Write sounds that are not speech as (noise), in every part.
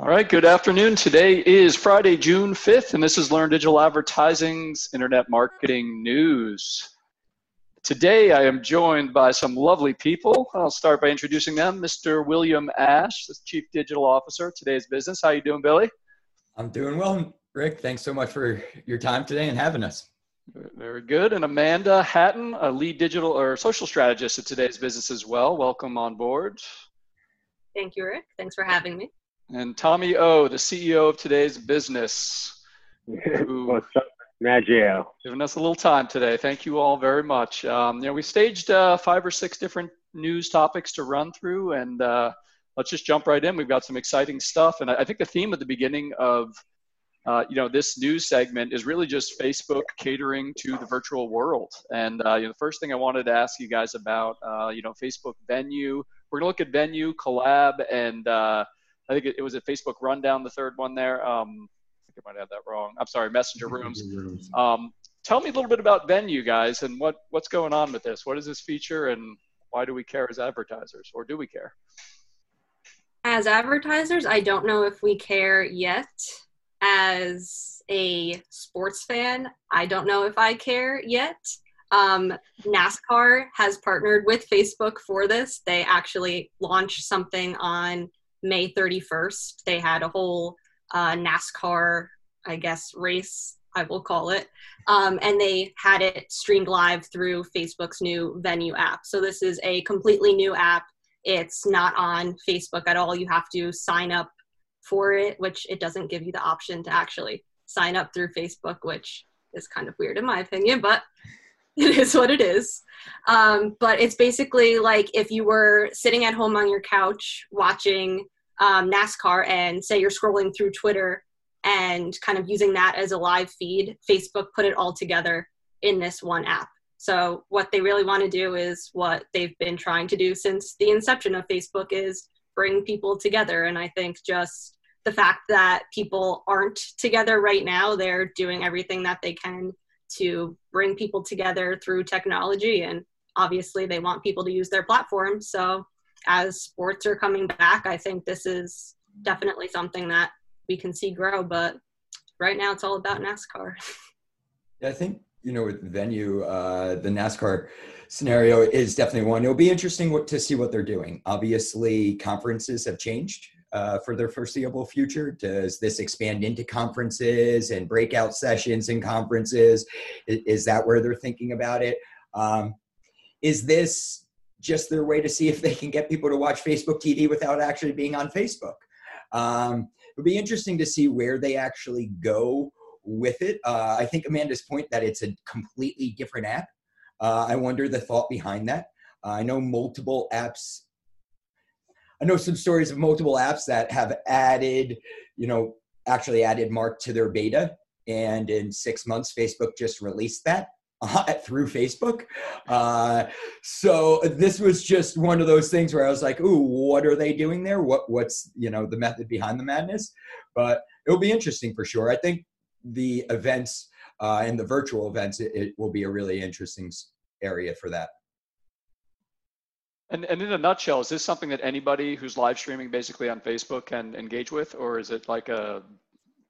All right, good afternoon. Today is Friday, June 5th, and this is Learn Digital Advertising's Internet Marketing News. Today I am joined by some lovely people. I'll start by introducing them. Mr. William Ash, the Chief Digital Officer, today's business. How are you doing, Billy? I'm doing well, Rick. Thanks so much for your time today and having us. Very good. And Amanda Hatton, a lead digital or social strategist at today's business as well. Welcome on board. Thank you, Rick. Thanks for having me and Tommy O, the CEO of today's business. (laughs) What's up, Maggio? Giving us a little time today. Thank you all very much. Um, you know, we staged uh, five or six different news topics to run through, and uh, let's just jump right in. We've got some exciting stuff, and I, I think the theme at the beginning of uh, you know this news segment is really just Facebook catering to the virtual world. And uh, you know, the first thing I wanted to ask you guys about, uh, you know, Facebook Venue. We're gonna look at Venue, Collab, and uh, I think it, it was a Facebook Rundown, the third one there. Um, I think I might have that wrong. I'm sorry, Messenger Rooms. Um, tell me a little bit about Venue, guys, and what what's going on with this. What is this feature, and why do we care as advertisers, or do we care? As advertisers, I don't know if we care yet. As a sports fan, I don't know if I care yet. Um, NASCAR has partnered with Facebook for this. They actually launched something on May 31st. They had a whole uh, NASCAR, I guess, race, I will call it. Um, and they had it streamed live through Facebook's new Venue app. So this is a completely new app. It's not on Facebook at all. You have to sign up for it, which it doesn't give you the option to actually sign up through Facebook, which is kind of weird in my opinion, but (laughs) it is what it is. Um, but it's basically like if you were sitting at home on your couch watching um, NASCAR and say you're scrolling through Twitter and kind of using that as a live feed, Facebook put it all together in this one app. So what they really want to do is what they've been trying to do since the inception of Facebook is bring people together. And I think just the fact that people aren't together right now, they're doing everything that they can to bring people together through technology and obviously they want people to use their platform. So as sports are coming back i think this is definitely something that we can see grow but right now it's all about nascar. (laughs) Yeah i think you know with venue uh, the nascar scenario is definitely one. It'll be interesting to see what they're doing. Obviously conferences have changed uh, for their foreseeable future? Does this expand into conferences and breakout sessions in conferences? Is, is that where they're thinking about it? Um, is this just their way to see if they can get people to watch Facebook TV without actually being on Facebook? Um, it would be interesting to see where they actually go with it. Uh, I think Amanda's point that it's a completely different app. Uh, I wonder the thought behind that. Uh, I know multiple apps I know some stories of multiple apps that have added, you know, actually added Mark to their beta. And in six months, Facebook just released that uh, (laughs) through Facebook. Uh, so this was just one of those things where I was like, "Ooh, what are they doing there? What what's you know the method behind the madness?" But it'll be interesting for sure. I think the events uh, and the virtual events it, it will be a really interesting area for that. And, and in a nutshell, is this something that anybody who's live streaming basically on Facebook can engage with, or is it like a,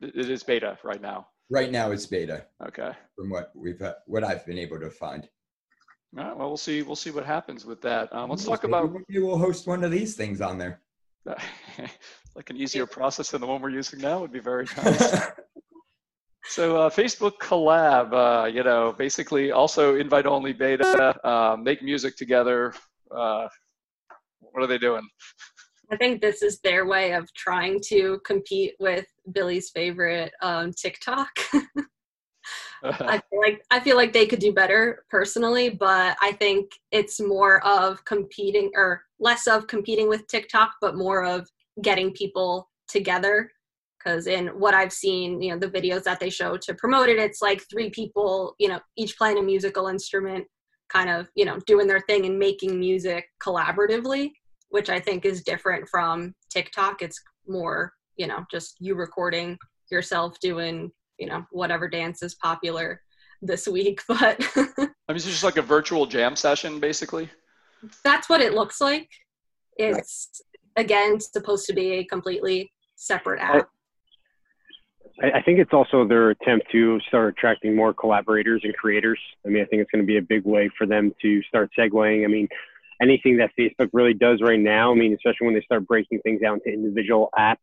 it is beta right now? Right now, it's beta. Okay. From what we've, what I've been able to find. All right. Well, we'll see. We'll see what happens with that. Um, let's talk about. Maybe we'll host one of these things on there. (laughs) like an easier process than the one we're using now would be very nice. (laughs) So uh, Facebook collab, uh, you know, basically also invite only beta, uh, make music together, uh, what are they doing? I think this is their way of trying to compete with Billy's favorite um, TikTok. (laughs) I feel like I feel like they could do better personally, but I think it's more of competing or less of competing with TikTok, but more of getting people together. Because in what I've seen, you know, the videos that they show to promote it, it's like three people, you know, each playing a musical instrument kind of you know doing their thing and making music collaboratively which i think is different from tiktok. It's more you know just you recording yourself doing you know whatever dance is popular this week (laughs) but i mean it's just like a virtual jam session basically? That's what it looks like. It's again supposed to be a completely separate app. I, I think it's also their attempt to start attracting more collaborators and creators. I mean, I think it's going to be a big way for them to start segueing. I mean, anything that Facebook really does right now, I mean, especially when they start breaking things down to individual apps,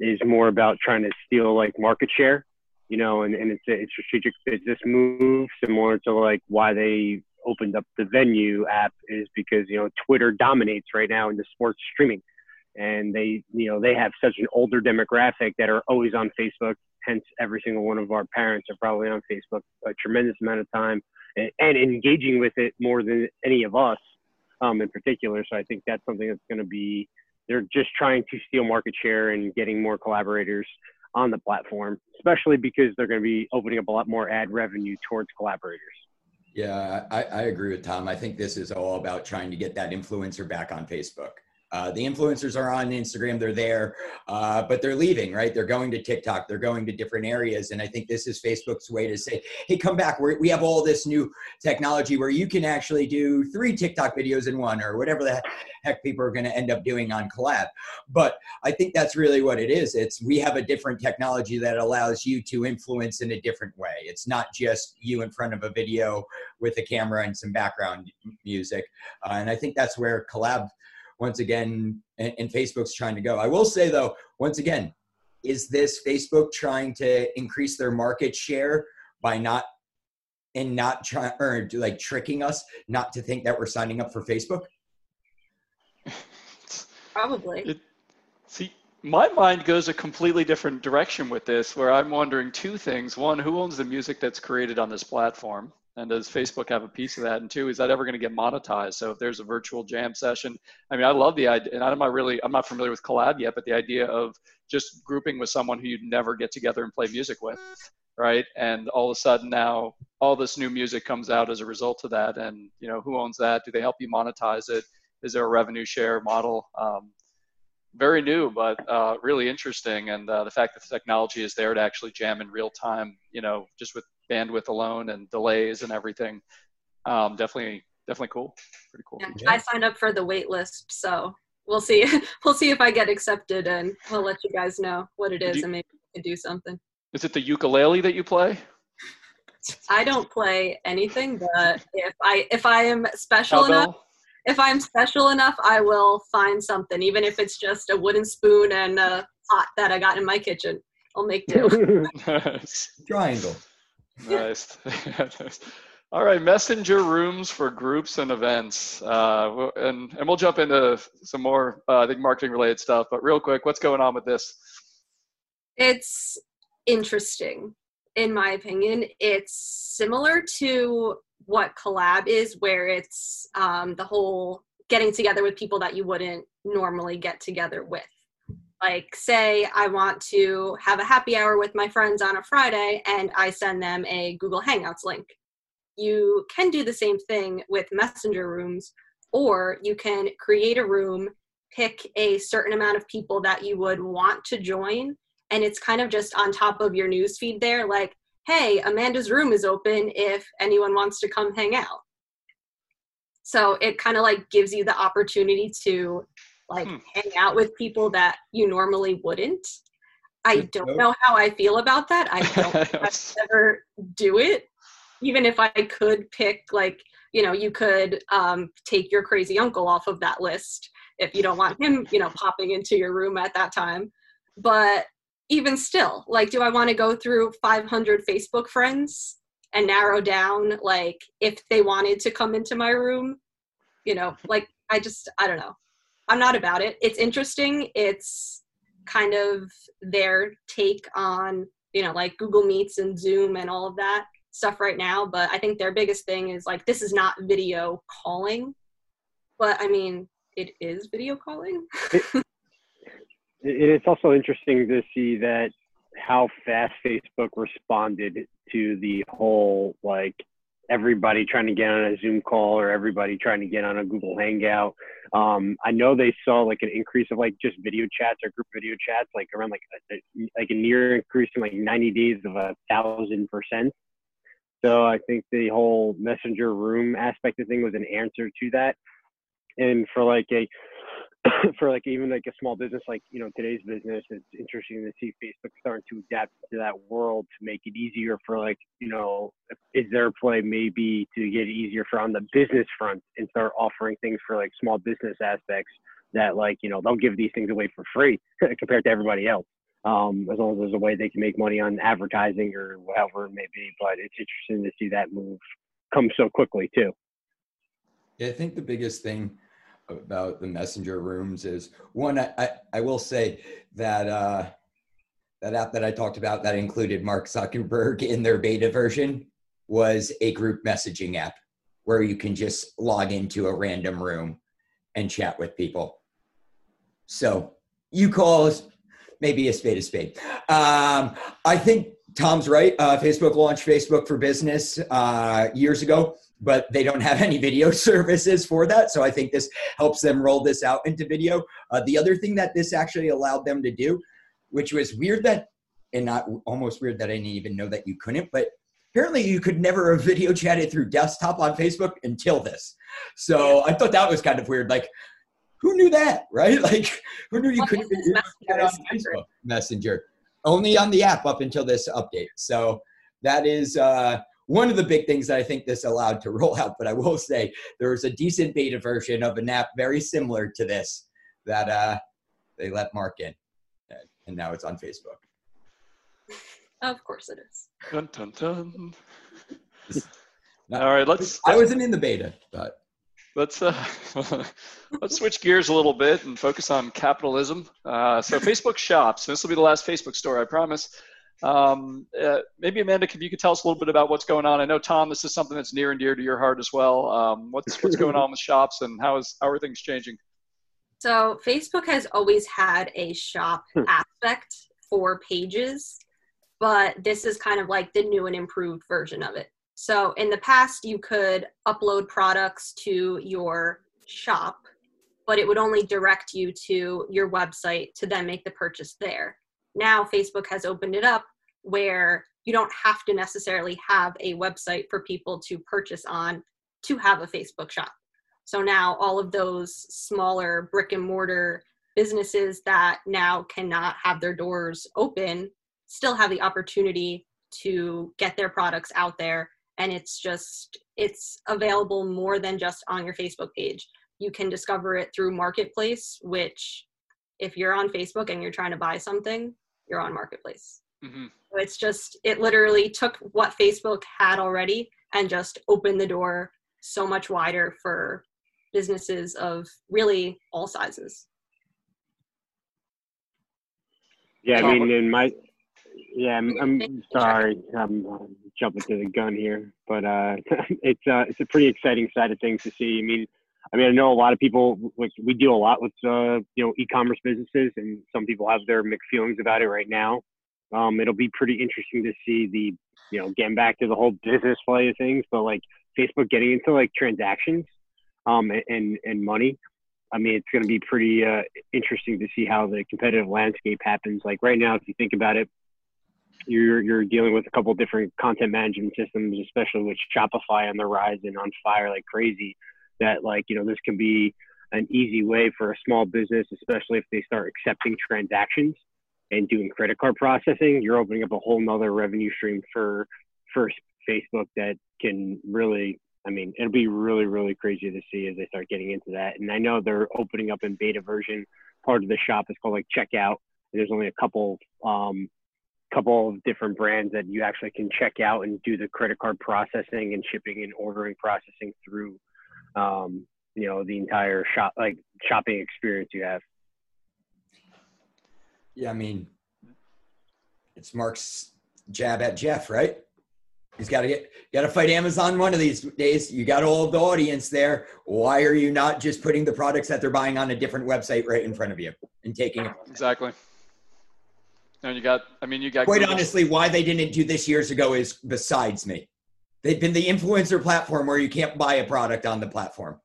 is more about trying to steal like market share, you know, and, and it's a, it's strategic business move similar to like why they opened up the venue app is because, you know, Twitter dominates right now in the sports streaming and they you know they have such an older demographic that are always on facebook. Hence every single one of our parents are probably on facebook a tremendous amount of time and, and engaging with it more than any of us um, in particular. So i think that's something that's going to be they're just trying to steal market share and getting more collaborators on the platform especially because they're going to be opening up a lot more ad revenue towards collaborators. Yeah I, I agree with tom. I think this is all about trying to get that influencer back on facebook uh, the influencers are on Instagram, they're there, uh, but they're leaving, right? They're going to TikTok, they're going to different areas. And I think this is Facebook's way to say, hey, come back. We're, we have all this new technology where you can actually do three TikTok videos in one or whatever the heck people are going to end up doing on collab. But I think that's really what it is. It's we have a different technology that allows you to influence in a different way. It's not just you in front of a video with a camera and some background music. Uh, and I think that's where collab once again, and, and Facebook's trying to go. I will say though, once again, is this Facebook trying to increase their market share by not and not trying or like tricking us not to think that we're signing up for Facebook? Probably. It, see, my mind goes a completely different direction with this, where I'm wondering two things. One, who owns the music that's created on this platform? And does Facebook have a piece of that? And two, is that ever going to get monetized? So if there's a virtual jam session, I mean, I love the idea, and I'm not really, I'm not familiar with collab yet, but the idea of just grouping with someone who you'd never get together and play music with, right? And all of a sudden now, all this new music comes out as a result of that. And you know, who owns that? Do they help you monetize it? Is there a revenue share model? Um, very new, but uh, really interesting. And uh, the fact that the technology is there to actually jam in real time, you know, just with bandwidth alone and delays and everything. Um, definitely, definitely cool. Pretty cool. Yeah, I signed up for the wait list, so we'll see. (laughs) we'll see if I get accepted, and we'll let you guys know what it is, you, and maybe we can do something. Is it the ukulele that you play? I don't play anything, but if I if I am special enough, if I'm special enough, I will find something, even if it's just a wooden spoon and a pot that I got in my kitchen. I'll make do. (laughs) (laughs) Triangle nice. (laughs) All right, messenger rooms for groups and events, uh, and and we'll jump into some more, uh, I think, marketing related stuff. But real quick, what's going on with this? It's interesting, in my opinion. It's similar to what collab is, where it's um, the whole getting together with people that you wouldn't normally get together with like say i want to have a happy hour with my friends on a friday and i send them a google hangouts link. You can do the same thing with messenger rooms or you can create a room pick a certain amount of people that you would want to join and it's kind of just on top of your news feed there like hey amanda's room is open if anyone wants to come hang out. So it kind of like gives you the opportunity to like hmm. hang out with people that you normally wouldn't. I don't know how I feel about that. I don't (laughs) ever do it. Even if I could pick, like, you know, you could um, take your crazy uncle off of that list if you don't want him, you know, (laughs) popping into your room at that time. But even still, like, do I want to go through 500 Facebook friends and narrow down, like, if they wanted to come into my room? You know, like, I just, I don't know. I'm not about it. It's interesting. It's kind of their take on, you know, like Google Meets and Zoom and all of that stuff right now. But I think their biggest thing is like, this is not video calling. But I mean, it is video calling. it, (laughs) it's also interesting to see that how fast Facebook responded to the whole like everybody trying to get on a Zoom call or everybody trying to get on a Google Hangout. Um, I know they saw like an increase of like just video chats or group video chats, like around like a, like a near increase in like 90 days of a thousand percent. So I think the whole messenger room aspect of thing was an answer to that. And for like a (coughs) for like even like a small business like you know today's business it's interesting to see facebook starting to adapt to that world to make it easier for like you know is there a play maybe to get easier for on the business front and start offering things for like small business aspects that like you know they'll give these things away for free (laughs) compared to everybody else um, as long as there's a way they can make money on advertising or whatever it may be but it's interesting to see that move come so quickly too. Yeah i think the biggest thing about the messenger rooms is one I, I, I will say that uh, that app that I talked about that included Mark Zuckerberg in their beta version was a group messaging app where you can just log into a random room and chat with people. So you call maybe a spade a spade. Um, I think Tom's right. Uh, Facebook launched Facebook for Business uh, years ago but they don't have any video (laughs) services for that. So I think this helps them roll this out into video. Uh, the other thing that this actually allowed them to do, which was weird that, and not almost weird that I didn't even know that you couldn't, but apparently you could never have video chatted through desktop on Facebook until this. So I thought that was kind of weird. Like, who knew that, (laughs) right? Like, who knew you couldn't video chat on Facebook Messenger? Only on the app up until this update. So that is uh, one of the big things that I think this allowed to (laughs) roll out. But I will say there was a decent beta version of an app very similar to this that uh, they let Mark in, and now it's on Facebook. Of course it is. Dun, dun, dun. Not- All right, let's I wasn't in the beta, but let's uh, (laughs) let's switch gears a little bit and focus on capitalism. Uh, so Facebook Shops. This will be the last Facebook store, I promise. Um, uh, maybe Amanda, if you could tell us a little bit about what's going on. I know Tom, this is something that's near and dear to your heart as well. Um, what's what's going on with shops and how is how are things changing? So Facebook has always had a shop Hmm. aspect for pages, but this is kind of like the new and improved version of it. So in the past, you could upload products to your shop, but it would only direct you to your website to then make the purchase there. Now Facebook has opened it up where you don't have to necessarily have a website for people to purchase on to have a Facebook shop. So now all of those smaller brick and mortar businesses that now cannot have their doors open still have the opportunity to get their products out there and it's just it's available more than just on your Facebook page. You can discover it through Marketplace, which if you're on Facebook and you're trying to buy something, you're on Marketplace. hmm So it's just it literally took what Facebook had already and just opened the door so much wider for businesses of really all sizes. Yeah, I mean, in my yeah, I'm, I'm sorry, I'm uh, jumping to the gun here, but uh, (laughs) it's uh, it's a pretty exciting side of things to see. I mean, I mean, I know a lot of people like we deal a lot with uh, you know e-commerce businesses, and some people have their mixed feelings about it right now. Um, it'll be pretty interesting to see the you know getting back to the whole business play of things, but like Facebook getting into like transactions um, and- and money. I mean, it's going to be pretty uh, interesting to see how the competitive landscape happens. Like right now, if you think about it, you're you're dealing with a couple different content management systems, especially with Shopify on the rise and on fire like crazy. That like you know this can be an easy way for a small business, especially if they start accepting transactions and doing credit card processing. You're opening up a whole nother revenue stream for first Facebook that can really I mean, it'll be really, really crazy to see as they start getting into that. And I know they're opening up in beta version. Part of the shop is called like checkout. And there's only a couple, um, couple of different brands that you actually can check out and do the credit card processing and shipping and ordering processing through, um, you know, the entire shop, like shopping experience you have. yeah, I mean, it's Mark's jab at Jeff, right? He's got to get got to fight Amazon one of these days. You got all of the audience there. Why are you not just putting the products that they're buying on a different website right in front of you and taking it? Exactly. And you got, I mean, you got Quite Google- honestly, why they didn't do this years ago is besides me. They've been the influencer platform where you can't buy a product on the platform.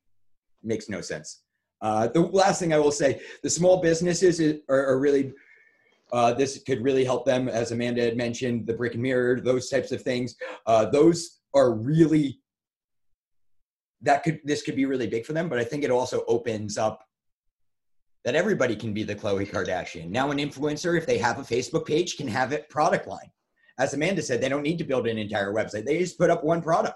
Makes no sense. Uh, the last thing I will say, the small businesses are, are really, uh, this could really help them, as Amanda had mentioned, the brick and mirror, those types of things. Uh, those are really, that could, this could be really big for them, but I think it also opens up that everybody can be the Khloe Kardashian. Now, an influencer, if they have a Facebook page, can have it product line. As Amanda said, they don't need to build an entire website. They just put up one product.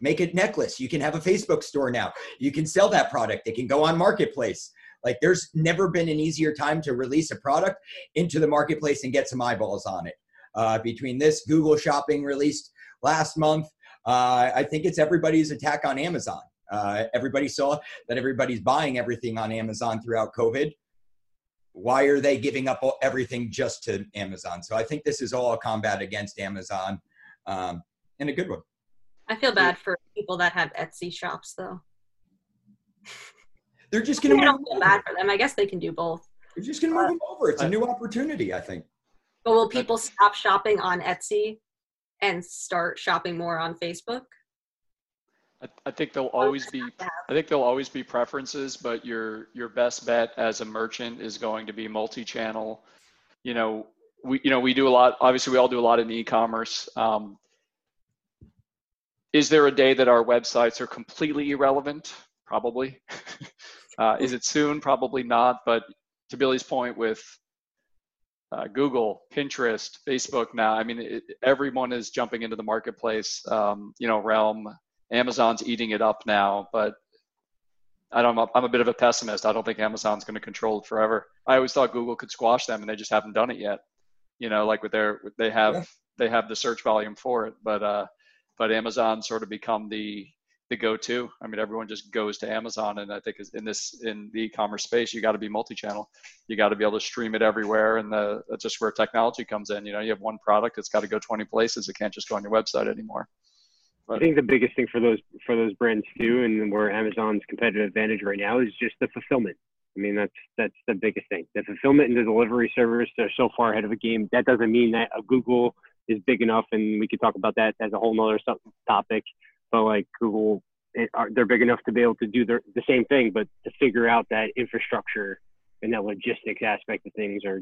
Make a necklace. You can have a Facebook store now. You can sell that product. It can go on marketplace. Like there's never been an easier time to release a product into the marketplace and get some eyeballs on it. Uh, between this Google Shopping released last month, uh, I think it's everybody's attack on Amazon. Uh, everybody saw that everybody's buying everything on Amazon throughout COVID. Why are they giving up everything just to Amazon? So I think this is all a combat against Amazon um, and a good one. I feel bad for people that have Etsy shops, though. They're just going to. I don't feel bad for them. I guess they can do both. They're just going to move them over. It's a new opportunity, I think. But will people stop shopping on Etsy and start shopping more on Facebook? I, I think there'll always be I think there'll always be preferences, but your your best bet as a merchant is going to be multi-channel. You know, we you know we do a lot. Obviously, we all do a lot in e-commerce. Um, is there a day that our websites are completely irrelevant? Probably. (laughs) uh, is it soon? Probably not. But to Billy's point, with uh, Google, Pinterest, Facebook now. I mean, it, everyone is jumping into the marketplace, um, you know, realm. Amazon's eating it up now, but I don't. I'm a bit of a pessimist. I don't think Amazon's going to control it forever. I always thought Google could squash them, and they just haven't done it yet. You know, like with their they have yeah. they have the search volume for it, but uh, but Amazon sort of become the the go-to. I mean, everyone just goes to Amazon, and I think in this in the e-commerce space, you got to be multi-channel. You got to be able to stream it everywhere, and the, that's just where technology comes in. You know, you have one product; it's got to go 20 places. It can't just go on your website anymore. I think the biggest thing for those for those brands too, and where Amazon's competitive advantage right now is just the fulfillment. I mean, that's that's the biggest thing. The fulfillment and the delivery service are so far ahead of the game. That doesn't mean that a Google is big enough, and we could talk about that as a whole nother topic but like Google, they're big enough to be able to do their, the same thing, but to figure out that infrastructure and that logistics aspect of things are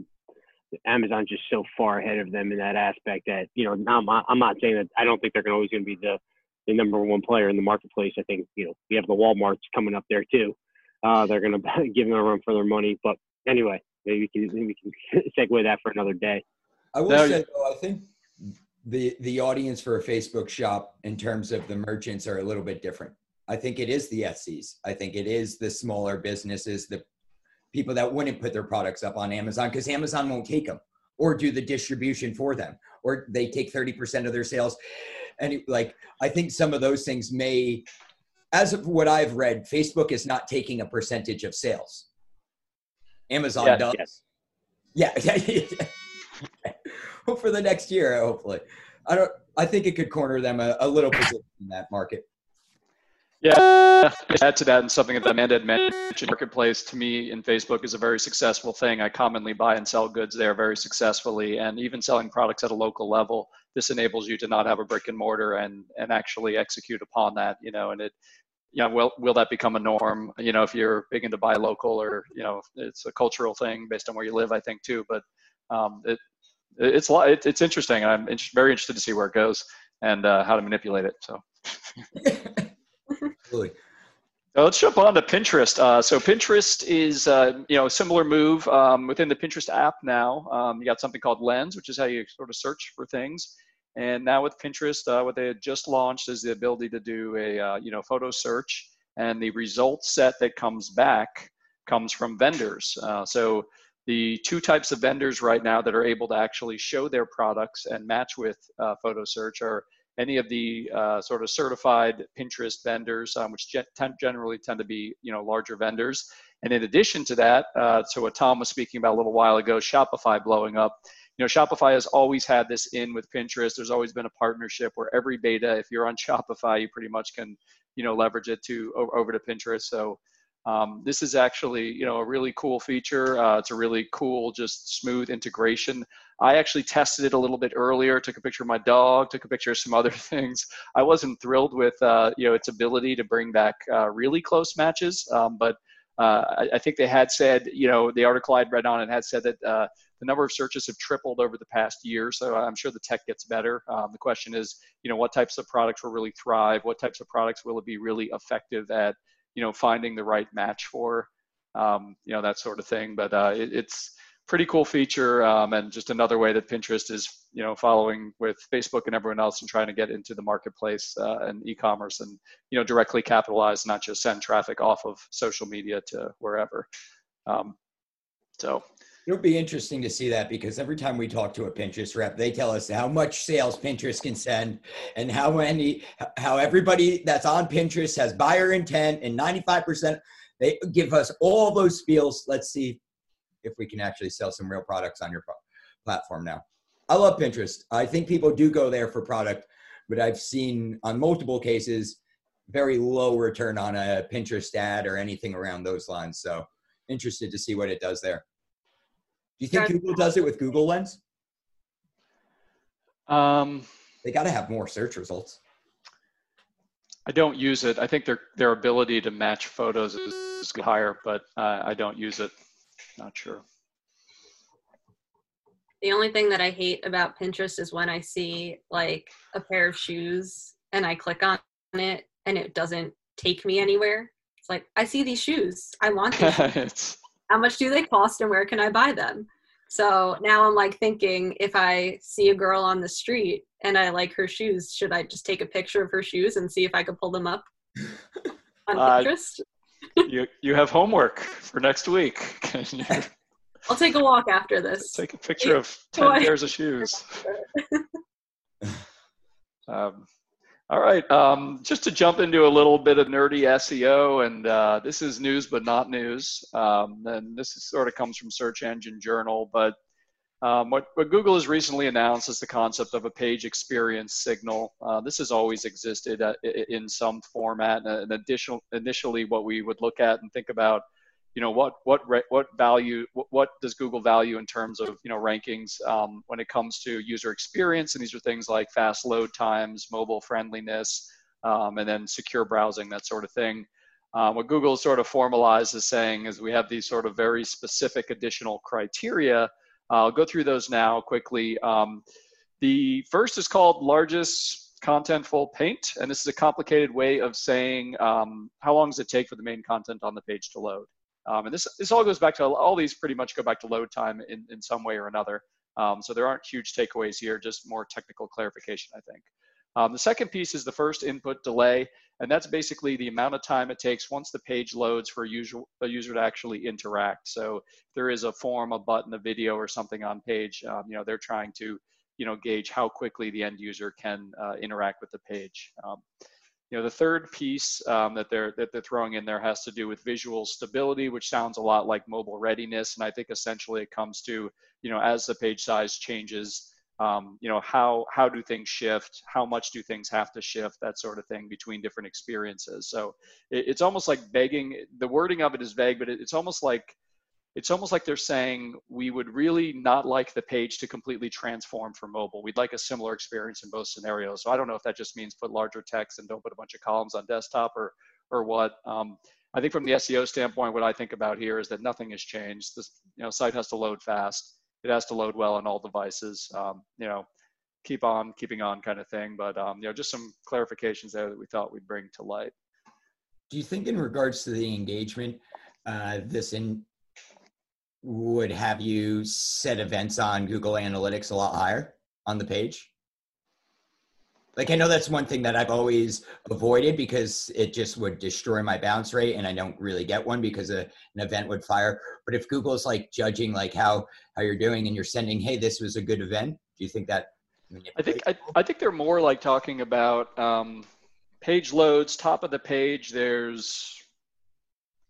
Amazon's just so far ahead of them in that aspect that you know I'm I'm not saying that I don't think they're always going to be the the number one player in the marketplace. I think you know we have the WalMarts coming up there too. Uh, they're going (laughs) to give them a run for their money. But anyway, maybe we can maybe we can (laughs) segue that for another day. I will no, say though, I think the the audience for a Facebook shop in terms of the merchants are a little bit different. I think it is the Etsy's. I think it is the smaller businesses, the people that wouldn't put their products up on Amazon because Amazon won't take them or do the distribution for them or they take 30% of their sales. And like I think some of those things may as of what I've read, Facebook is not taking a percentage of sales. Amazon yeah, (laughs) does. Yeah. yeah. for the next year, hopefully. I don't. I think it could corner them a, a little bit in that market. Yeah, add to that and something that Amanda had mentioned. Marketplace to me in Facebook is a very successful thing. I commonly buy and sell goods there very successfully, and even selling products at a local level. This enables you to not have a brick and mortar and and actually execute upon that. You know, and it, you know, will will that become a norm? You know, if you're big into buy local, or you know, it's a cultural thing based on where you live, I think too. But um, it, it's it's interesting. and I'm very interested to see where it goes and uh, how to manipulate it. So. (laughs) really. Let's jump on to Pinterest. Uh, so Pinterest is, uh, you know, a similar move um, within the Pinterest app now. Um, you got something called Lens, which is how you sort of search for things. And now with Pinterest, uh, what they had just launched is the ability to do a, uh, you know, photo search, and the result set that comes back comes from vendors. Uh, so the two types of vendors right now that are able to actually show their products and match with uh, photo search are any of the uh, sort of certified Pinterest vendors, um, which generally tend to be you know larger vendors. And in addition to that, uh, so what Tom was speaking about a little while ago, Shopify blowing up. You know, Shopify has always had this in with Pinterest. There's always been a partnership where every beta, if you're on (laughs) Shopify, you pretty much can you know leverage it to over to Pinterest. So um, this is actually, you know, a really cool feature. Uh, it's a really cool, just smooth integration. I actually tested it a little bit earlier. Took a picture of my dog. Took a picture of some (laughs) other things. I wasn't thrilled with, uh, you know, its ability to bring back uh, really close matches. Um, but uh, I, I, think they had said, you know, the article I'd read on it had said that uh, the number of searches have tripled over the past year. So I'm sure the tech gets better. Um, the question is, you know, what types of products will really thrive? What types of products will it be really effective at? You know finding the right match for um, you know, that sort of thing. But uh, it, it's pretty cool feature um, and just another way that Pinterest is, you know, following with Facebook and everyone else and trying to get into the marketplace uh, and e-commerce and, you know, directly capitalize, not just send traffic off of social media to wherever. Um, so It'll be interesting to see that because every time we talk to a Pinterest rep, they tell us how much sales Pinterest can send and how many, how everybody that's on Pinterest has buyer intent and 95%. They give us all those spiels. Let's see if we can actually sell some real products on your platform now. I love Pinterest. I think people do go there for product, but I've seen on multiple cases very low return on a Pinterest ad or anything around those lines. So interested to see what it does there. Do you think Google does it with Google Lens? Um, they got to have more search results. I don't use it. I think their their ability to match photos is higher, but uh, I don't use it. Not sure. The only thing that I hate about Pinterest is when I see like a pair of shoes and I click on it and it doesn't take me anywhere. It's like I see these shoes. I want (laughs) these. How much do they cost and where can I buy them? So now I'm like thinking if I see a girl on the street and I like her shoes, should I just take a picture of her shoes and see if I could pull them up (laughs) on uh, Pinterest? you you have homework for next week. (laughs) I'll take a walk after this. Take a picture of (laughs) ten pairs of shoes. um, all right, um, just to jump into a little bit of nerdy SEO, and uh, this is news but not news. Um, and this is, sort of comes from Search Engine Journal, but um, what, what, Google has recently announced is the concept of a page experience signal. Uh, this has always existed at, in some format. And additional, initially, what we would look at and think about you know what what what value what, what, does google value in terms of you know rankings um, when it comes to user experience? And these are things like fast load times mobile friendliness um, and then secure browsing that sort of thing. Um, what google sort of formalized is saying is we have these sort of very specific additional criteria. I'll go through those now quickly. Um, the first is called largest contentful paint and this is a complicated way of saying um, how long does it take for the main content on the page to load um, and this, this all goes back to, all these pretty much go back to load time in, in some way or another. Um, so there aren't huge takeaways here, just more technical clarification, I think. Um, the second piece is the first input delay, and that's basically the amount of time it takes once the page loads for a user, a user to actually interact. So if there is a form, a button, a video, or something on page, um, you know, they're trying to, you know, gauge how quickly the end user can uh, interact with the page. Um, you know, the third piece um, that they're that they're throwing in there has to do with visual stability, which sounds a lot like mobile readiness. And I think essentially it comes to, you know, as the page size changes, um, you know, how how do things shift? How much do things have to shift? That sort of thing between different experiences. So it, it's almost like begging. The wording of it is vague, but it, it's almost like it's almost like they're saying we would really not like the page to completely transform for mobile. We'd like a similar experience in both scenarios. So I don't know if that just means put larger text and don't put a bunch of columns on desktop or or what. Um, I think from the SEO standpoint, what I think about here is that nothing has changed. This you know site has to load fast. It has to load well on all devices. Um, you know, keep on keeping on kind of thing. But um, you know, just some clarifications there that we thought we'd bring to light. Do you think, in regards to the engagement, uh, this in would have you set events on Google Analytics a lot higher on the page? Like I know that's one thing that I've always avoided because it just would destroy my bounce rate and I don't really get one because a, an event would fire. But if Google's like judging like how how you're doing and you're sending, hey, this was a good event, do you think that I think I, I think they're more like talking about um, page loads, top of the page. There's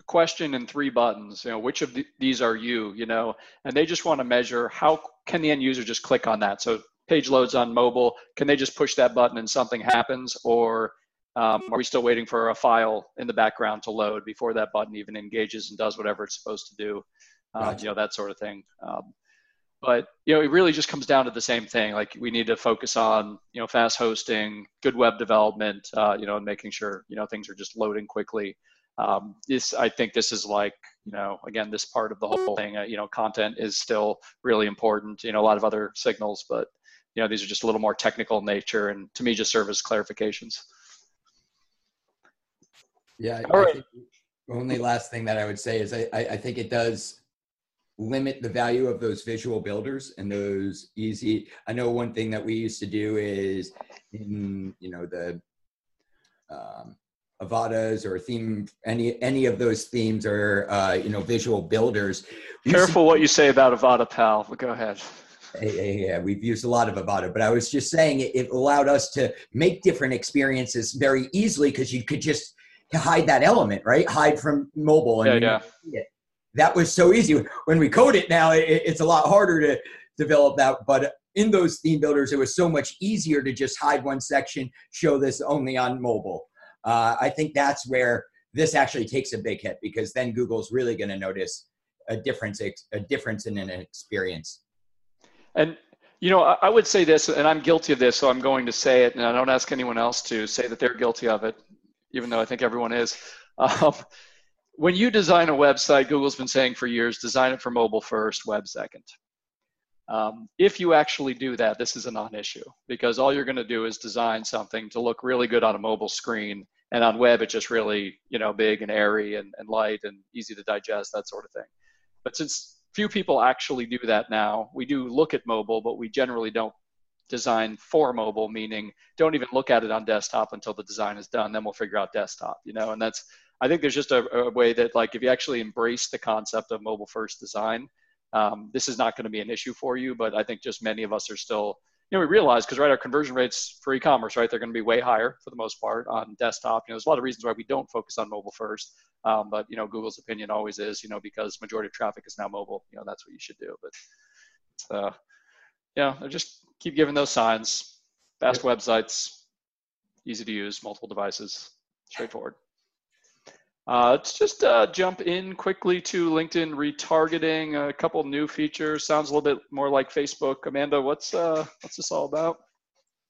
question and three buttons you know which of the, these are you you know? And they just want to measure how can the end user just click on that? So page loads on mobile can they just push that button and something happens? Or um, are we still waiting for a file in the background to load before that button even engages and does whatever it's supposed to do? Um, gotcha. you know that sort of thing. Um, but you know it really just comes down to the same thing. Like we need to focus on you know fast hosting good web development uh, you know and making sure you know things are just loading quickly um, this i think this is like you know again this part of the whole thing uh, you know content is still really important you know a lot of other signals but you know these are just a little more technical in nature and to me just serve as clarifications yeah all right only last thing that I would say is I, I think it does limit the value of those visual builders and those easy. I know one thing that we used to do is in you know the um, Avadas or theme any any of those themes or uh, you know visual builders. Careful what you say about Avada, pal. But go ahead. Yeah, we've used a lot of Avada, but I was just saying it, it allowed us to make different experiences very easily because you could just hide that element, right? Hide from mobile. And yeah, yeah. That was so easy. When we code it now, it, it's a lot harder to develop that. But in those theme builders, it was so much easier to just hide one section, show this only on mobile. Uh, I think that's where this actually takes a big hit because then Google's really going to notice a difference, a difference in an experience. And you know, I, would say this, and I'm guilty of this, so I'm going to say it, and I don't ask anyone else to say that they're guilty of it even though I think everyone is. (laughs) Um, when you design a website, Google's been saying for years, design it for mobile first, web second. Um, if you actually do that, this is a non-issue because all you're going to do is design something to look really good on a mobile screen, and on web it's just really you know big and airy and, and light and easy to digest, that sort of thing. But since few people actually do that now, we do look at mobile, but we generally don't design for mobile, meaning don't even look at it on desktop until the design is done. Then we'll figure out desktop, you know, and that's, I think there's just a, a way that like, if you actually embrace the concept of mobile first design, um, this is not going to be an issue for you. But I think just many of us are still, you know, we realize because right, our conversion rates for e-commerce, right, they're going to be way higher for the most part on desktop. You know, there's a lot of reasons why we don't focus on mobile first. Um, but you know, Google's opinion always is, you know, because majority of traffic is now mobile. You know, that's what you should do. But uh, yeah, just keep giving those signs. Fast yep. websites, easy to use, multiple devices, straightforward. Uh, let's just uh, jump in quickly to LinkedIn retargeting. A couple new features. Sounds a little bit more like Facebook. Amanda, what's uh, what's this all about?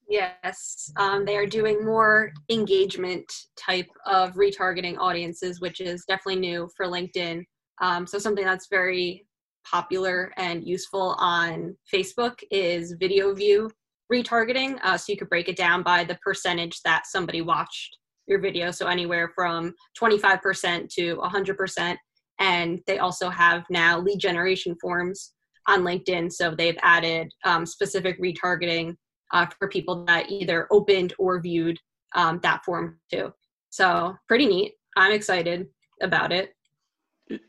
Yes, um, they are doing more engagement type of retargeting audiences, which is definitely new for LinkedIn. Um, so something that's very popular and useful on Facebook is video view retargeting. Uh, so you could break it down by the percentage that somebody watched your video. So anywhere from 25% to 100%. And they also have now lead generation forms on LinkedIn. So they've added um, specific retargeting uh, for people that either opened or viewed um, that form too. So pretty neat. I'm excited about it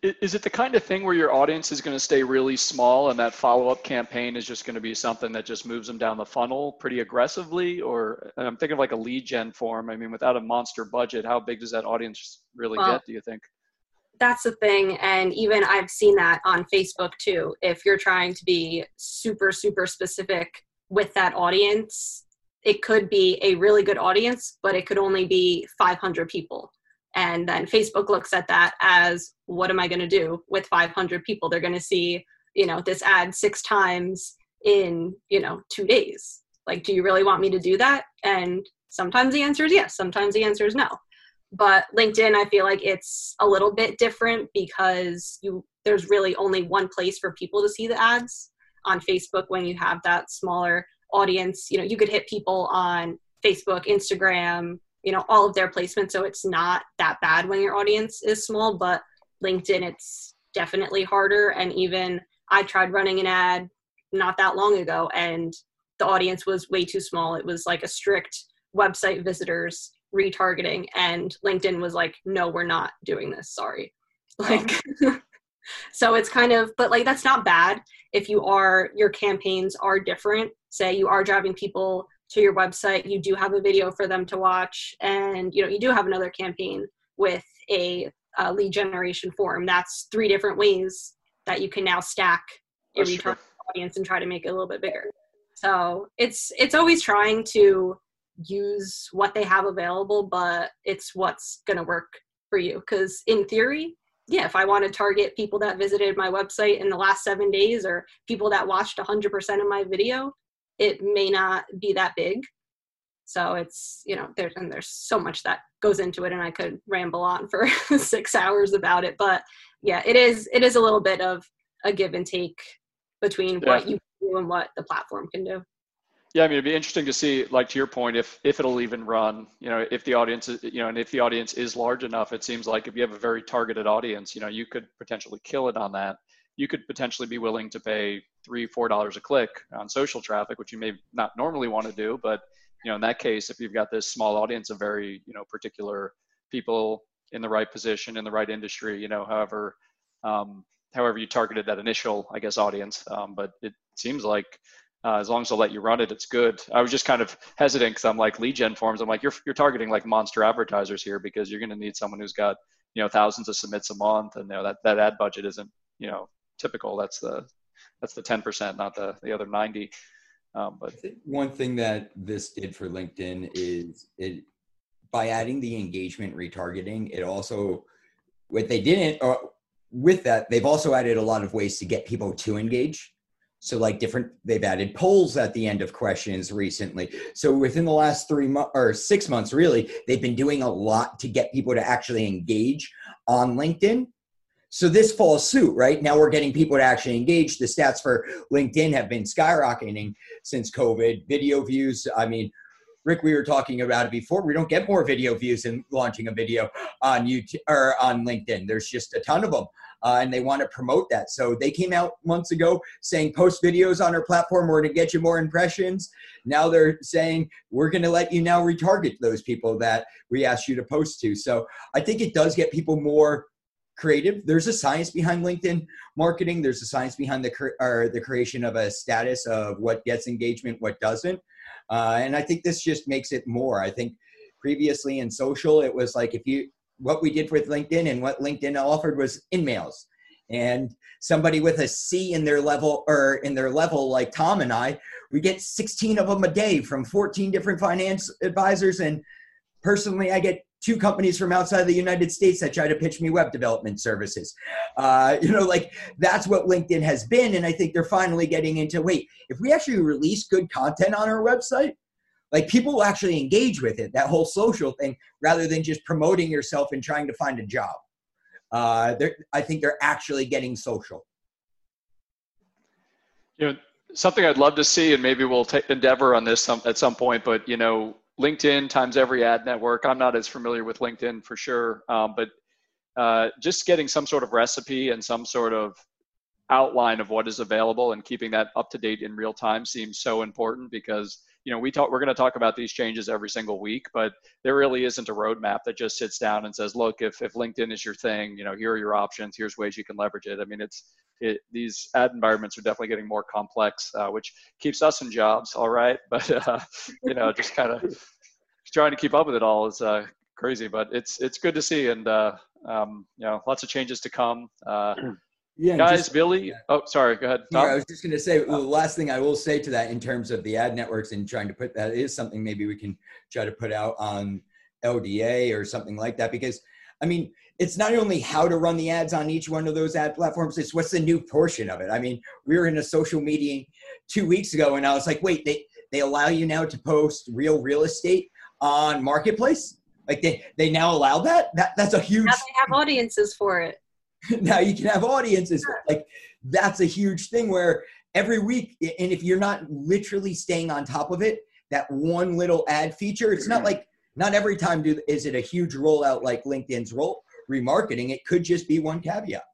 is it the kind of thing where your audience is going to stay really small and that follow-up campaign is just going to be something that just moves them down the funnel pretty aggressively? Or i'm thinking of like a lead gen form. I mean without a monster budget how big does that audience really well, get do you think? that's the thing and even i've seen that on facebook too. If you're trying to be super super specific with that audience it could be a really good audience but it could only be 500 people and then facebook looks at that as what am i going to do with 500 people? They're going to see you know this ad six times in you know two days. Like do you really want me to do that? And sometimes the answer is yes sometimes the answer is no. But linkedin i feel like it's a little bit different because you there's really only one place for people to see the ads. On facebook when you have that smaller audience you know you could hit people on facebook instagram you know all of their placements so it's not that bad when your audience is small but linkedin it's definitely harder. And even i tried running an ad not that long ago and the audience was way too small. It was like a strict website visitors retargeting and linkedin was like no we're not doing this. Sorry. Oh. Like (laughs) so it's kind of but like that's not bad if you are your campaigns are different. Say you are driving people to your website you do have a video for them to watch and you know you do have another campaign with a, lead generation form. That's three different ways that you can now stack your retarget audience and try to make it a little bit bigger. So it's it's always trying to use what they have available but it's what's going to work for you. Because in theory yeah if i want to target people that visited my website in the last seven days or people that watched 100% of my video it may not be that big so it's you know there's and there's so much that goes into it and i could ramble on for (laughs) six hours about it but yeah it is it is a little bit of a give and take between yeah. what you do and what the platform can do yeah, I mean, it'd be interesting to see, like to your point, if if it'll even run. You know, if the audience, is, you know, and if the audience is large enough, it seems like if you have a very targeted audience, you know, you could potentially kill it on that. You could potentially be willing to pay three, four dollars a click on social traffic, which you may not normally want to do, but you know, in that case, if you've got this small audience of very, you know, particular people in the right position in the right industry, you know, however, um, however you targeted that initial, I guess, audience. Um, but it seems like uh, as long as they'll let you run it, it's good. I was just kind of hesitant because I'm like lead gen forms. I'm like, you're you're targeting like monster advertisers here because you're going to need someone who's got you know thousands of submits a month, and you know that that ad budget isn't you know typical. That's the that's the 10%, not the the other 90. Um, but one thing that this did for LinkedIn is it by adding the engagement retargeting, it also what they didn't uh, with that they've also added a lot of ways to get people to engage so like different, they've added polls at the end of questions recently. So within the last three months or six months, really, they've been doing a lot to get people to actually engage on LinkedIn. So this falls suit, right? Now we're getting people to actually engage. The stats for LinkedIn have been skyrocketing since COVID. Video views, I mean, Rick, we were talking about it before. We don't get more video views than launching a video on YouTube or on LinkedIn. There's just a ton of them uh, and they want to promote that. So they came out months ago saying post videos on our platform, we're going to get you more impressions. Now they're saying we're going to let you now retarget those people that we asked you to post to. So I think it does get people more creative. There's a science behind LinkedIn marketing. There's a science behind the or the creation of a status of what gets engagement, what doesn't. Uh, and I think this just makes it more. I think previously in social, it was like if you what we did with LinkedIn and what LinkedIn offered was InMails. And somebody with a C in their level or in their level, like Tom and I, we get 16 of them a day from 14 different finance advisors. And personally, I get two companies from outside of the United States that try to pitch me web development services. Uh, (laughs) you know, like that's what LinkedIn has been. And I think they're finally getting into wait, if we actually release good content on our website, like people will actually engage with it that whole social thing rather than just promoting yourself and trying to find a job uh, i think they're actually getting social you know something i'd love to see and maybe we'll take endeavor on this some, at some point but you know linkedin times every ad network. I'm not as familiar with linkedin for sure um, but uh, just getting some sort of recipe and some sort of outline of what is available and keeping that up to date in real time seems so important because you know we talk we're going to talk about these changes every single week but there really isn't a roadmap that just sits down and says look if, if linkedin is your thing you know here are your options here's ways you can leverage it. I mean it's it, these ad environments are definitely getting more complex uh, which keeps us in jobs all right (laughs) but uh, you know just kind of trying to keep up with it all is uh, crazy but it's it's good to see and uh, um, you know lots of changes to come uh, (clears throat) yeah, guys, just, Billy. Yeah. Oh, sorry. Go ahead. Tom. I was just going to say the last thing I will say to that in terms of the ad networks and trying to put that is something maybe we can try to put out on LDA or something like that because I mean it's not only how to run the ads on each one of those ad platforms it's what's the new portion of it. I mean we were in a social meeting two weeks ago and I was like wait they they allow you now to post real real estate on marketplace? Like they they now allow that? That that's a huge now they have audiences for it. (laughs) Now you can have audiences. Like that's a huge thing where every week and if you're not literally staying on top of it that one little ad feature it's not mm-hmm. like not every time do is it a huge rollout like linkedin's role remarketing it could just be one caveat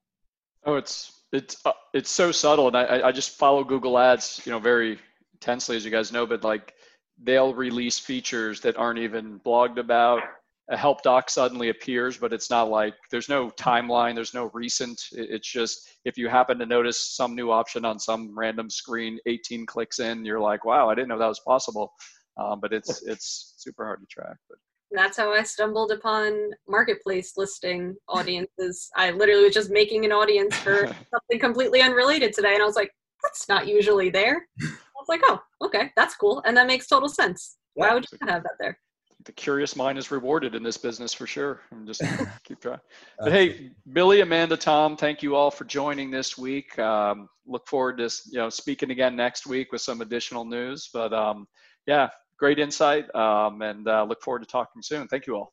oh it's it's uh, it's so subtle and I, I just follow google ads you know very intensely as you guys know but like they'll release features that aren't even blogged about a help doc suddenly appears, but it's not like there's no timeline, there's no recent. It's just if you happen to notice some new option on some random screen, 18 clicks in, you're like, wow, I didn't know that was possible. Um, but it's (laughs) it's super hard to track. But that's how I stumbled upon marketplace listing audiences. I literally was just making an audience for (laughs) something completely unrelated today, and I was like, that's not usually there. I was like, oh, okay, that's cool, and that makes total sense. Why would you not have that there? the curious mind is rewarded in this business for sure. I'm just (laughs) keep trying. But hey, Billy, Amanda, Tom, thank you all for joining this week. Um, look forward to you know speaking again next week with some additional news. But um, yeah, great insight, um, and uh, look forward to talking soon. Thank you all.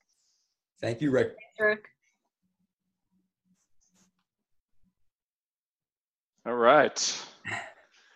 Thank you, Rick. Thanks, Rick. All right.